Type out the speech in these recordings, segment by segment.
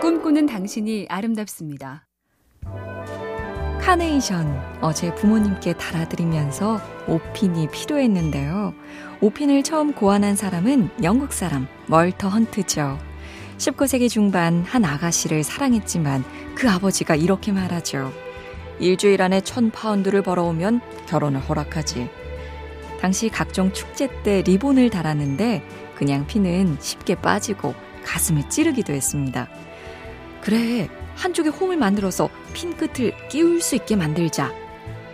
꿈꾸는 당신이 아름답습니다. 카네이션 어제 부모님께 달아드리면서 오핀이 필요했는데요. 오핀을 처음 고안한 사람은 영국 사람 멀터 헌트죠. 19세기 중반 한 아가씨를 사랑했지만 그 아버지가 이렇게 말하죠. 일주일 안에 천 파운드를 벌어오면 결혼을 허락하지. 당시 각종 축제 때 리본을 달았는데 그냥 핀은 쉽게 빠지고 가슴을 찌르기도 했습니다. 그래, 한쪽에 홈을 만들어서 핀 끝을 끼울 수 있게 만들자.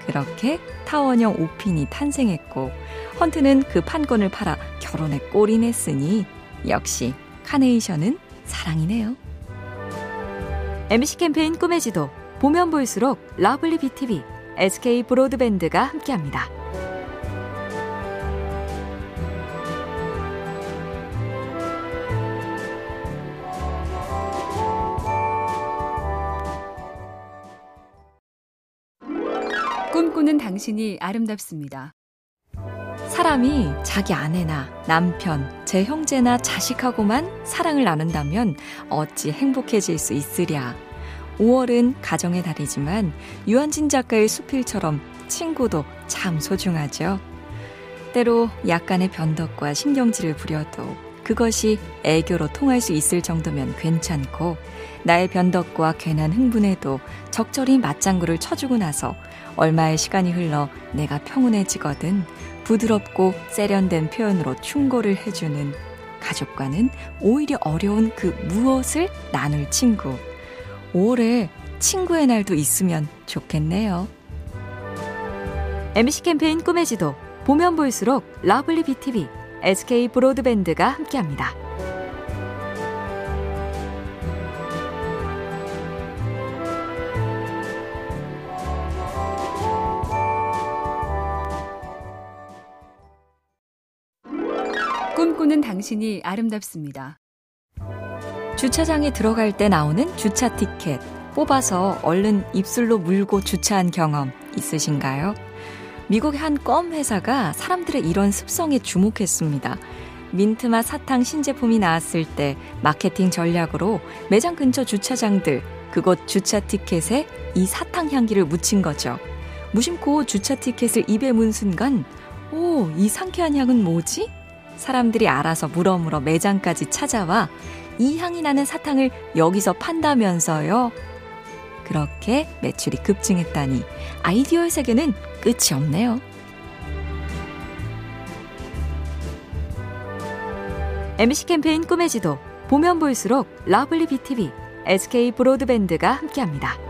그렇게 타원형 옷핀이 탄생했고 헌트는 그 판권을 팔아 결혼에 골인했으니 역시 카네이션은 사랑이네요. MC 캠페인 꿈의 지도 보면 볼수록 lovely BTV, SK 브로드밴드가 함께합니다. 꿈꾸는 당신이 아름답습니다. 사람이 자기 아내나 남편, 제 형제나 자식하고만 사랑을 나눈다면 어찌 행복해질 수 있으랴. 5월은 가정의 달이지만 유한진 작가의 수필처럼 친구도 참 소중하죠. 때로 약간의 변덕과 신경질을 부려도 그것이 애교로 통할 수 있을 정도면 괜찮고 나의 변덕과 괜한 흥분에도 적절히 맞장구를 쳐주고 나서 얼마의 시간이 흘러 내가 평온해지거든 부드럽고 세련된 표현으로 충고를 해주는 가족과는 오히려 어려운 그 무엇을 나눌 친구. 5월에 친구의 날도 있으면 좋겠네요. MC 캠페인 꿈의 지도 보면 볼수록 lovely BTV, SK 브로드밴드가 함께합니다. 꿈꾸는 당신이 아름답습니다. 주차장에 들어갈 때 나오는 주차 티켓 뽑아서 얼른 입술로 물고 주차한 경험 있으신가요? 미국의 한 껌 회사가 사람들의 이런 습성에 주목했습니다. 민트맛 사탕 신제품이 나왔을 때 마케팅 전략으로 매장 근처 주차장들 그곳 주차 티켓에 이 사탕 향기를 묻힌 거죠. 무심코 주차 티켓을 입에 문 순간 오, 이 상쾌한 향은 뭐지? 사람들이 알아서 물어물어 매장까지 찾아와 이 향이 나는 사탕을 여기서 판다면서요. 그렇게 매출이 급증했다니 아이디어의 세계는 끝이 없네요. MC 캠페인 꿈의 지도 보면 볼수록 lovely BTV, SK 브로드밴드가 함께합니다.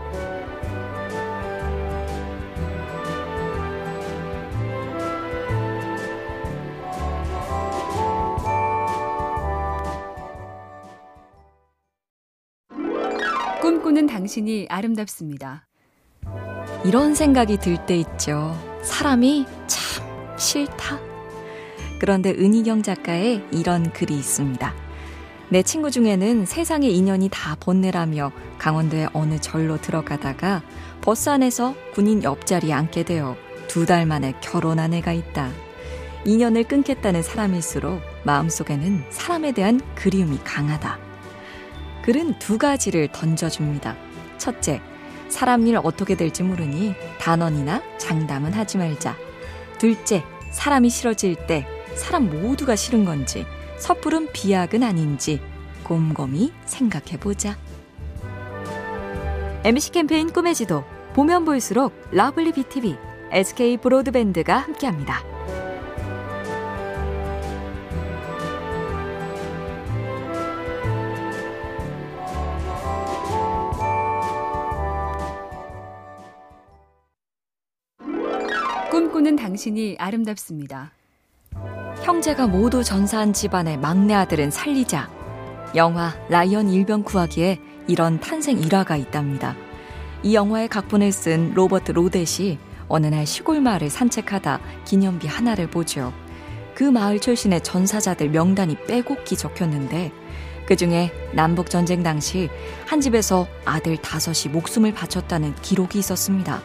꿈꾸는 당신이 아름답습니다. 이런 생각이 들 때 있죠. 사람이 참 싫다. 그런데 은희경 작가의 이런 글이 있습니다. 내 친구 중에는 세상의 인연이 다 번뇌라며 강원도의 어느 절로 들어가다가 버스 안에서 군인 옆자리에 앉게 되어 두 달 만에 결혼한 애가 있다. 인연을 끊겠다는 사람일수록 마음속에는 사람에 대한 그리움이 강하다. 글은 두 가지를 던져줍니다. 첫째, 사람 일 어떻게 될지 모르니 단언이나 장담은 하지 말자. 둘째, 사람이 싫어질 때 사람 모두가 싫은 건지 섣부른 비약은 아닌지 곰곰이 생각해보자. MC 캠페인 꿈의 지도 보면 볼수록 lovely BTV, SK 브로드밴드가 함께합니다. 꿈꾸는 당신이 아름답습니다. 형제가 모두 전사한 집안의 막내 아들은 살리자. 영화 라이언 일병 구하기에 이런 탄생 일화가 있답니다. 이 영화의 각본을 쓴 로버트 로댓이 어느 날 시골 마을을 산책하다 기념비 하나를 보죠. 그 마을 출신의 전사자들 명단이 빼곡히 적혔는데 그 중에 남북 전쟁 당시 한 집에서 아들 다섯이 목숨을 바쳤다는 기록이 있었습니다.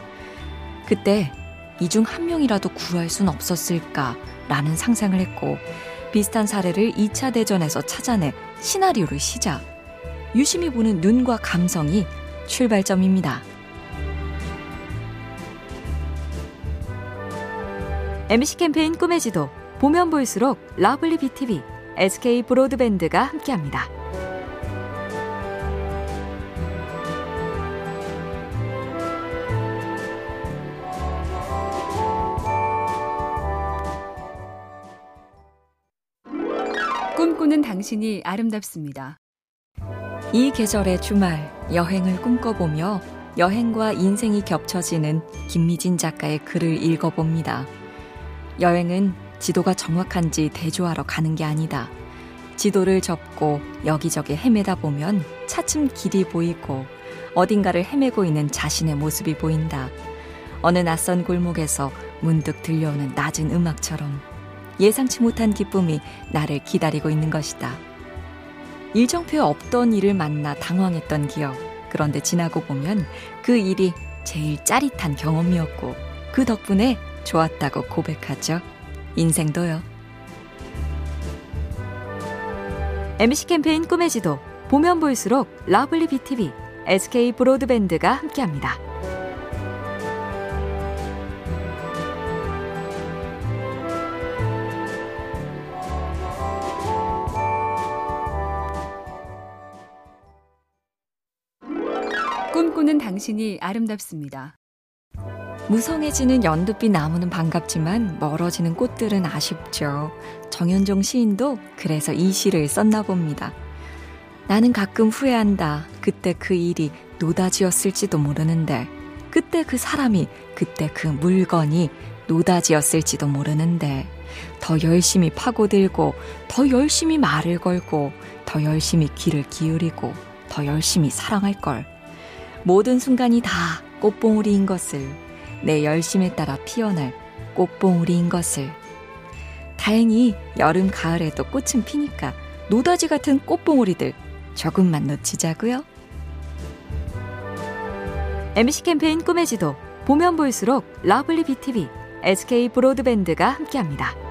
그때 이 중 한 명이라도 구할 순 없었을까라는 상상을 했고 비슷한 사례를 2차 대전에서 찾아내 시나리오를 시작. 유심히 보는 눈과 감성이 출발점입니다. MC 캠페인 꿈의 지도 보면 볼수록 lovely BTV, SK 브로드밴드가 함께합니다. 꿈꾸는 당신이 아름답습니다. 이 계절의 주말 여행을 꿈꿔보며 여행과 인생이 겹쳐지는 김미진 작가의 글을 읽어봅니다. 여행은 지도가 정확한지 대조하러 가는 게 아니다. 지도를 접고 여기저기 헤매다 보면 차츰 길이 보이고 어딘가를 헤매고 있는 자신의 모습이 보인다. 어느 낯선 골목에서 문득 들려오는 낮은 음악처럼 예상치 못한 기쁨이 나를 기다리고 있는 것이다. 일정표에 없던 일을 만나 당황했던 기억. 그런데 지나고 보면 그 일이 제일 짜릿한 경험이었고 그 덕분에 좋았다고 고백하죠. 인생도요. MC 캠페인 꿈의 지도 보면 볼수록 lovely BTV, SK 브로드밴드가 함께합니다. 꿈꾸는 당신이 아름답습니다. 무성해지는 연두빛 나무는 반갑지만 멀어지는 꽃들은 아쉽죠. 정현종 시인도 그래서 이 시를 썼나 봅니다. 나는 가끔 후회한다. 그때 그 일이 노다지였을지도 모르는데, 그때 그 사람이, 그때 그 물건이 노다지였을지도 모르는데, 더 열심히 파고들고, 더 열심히 말을 걸고, 더 열심히 귀를 기울이고, 더 열심히 사랑할 걸. 모든 순간이 다 꽃봉우리인 것을 내 열심에 따라 피어날 꽃봉우리인 것을 다행히 여름 가을에도 꽃은 피니까 노다지 같은 꽃봉우리들 조금만 놓치자고요. MC 캠페인 꿈의 지도 보면 볼수록 lovely BTV, SK 브로드밴드가 함께합니다.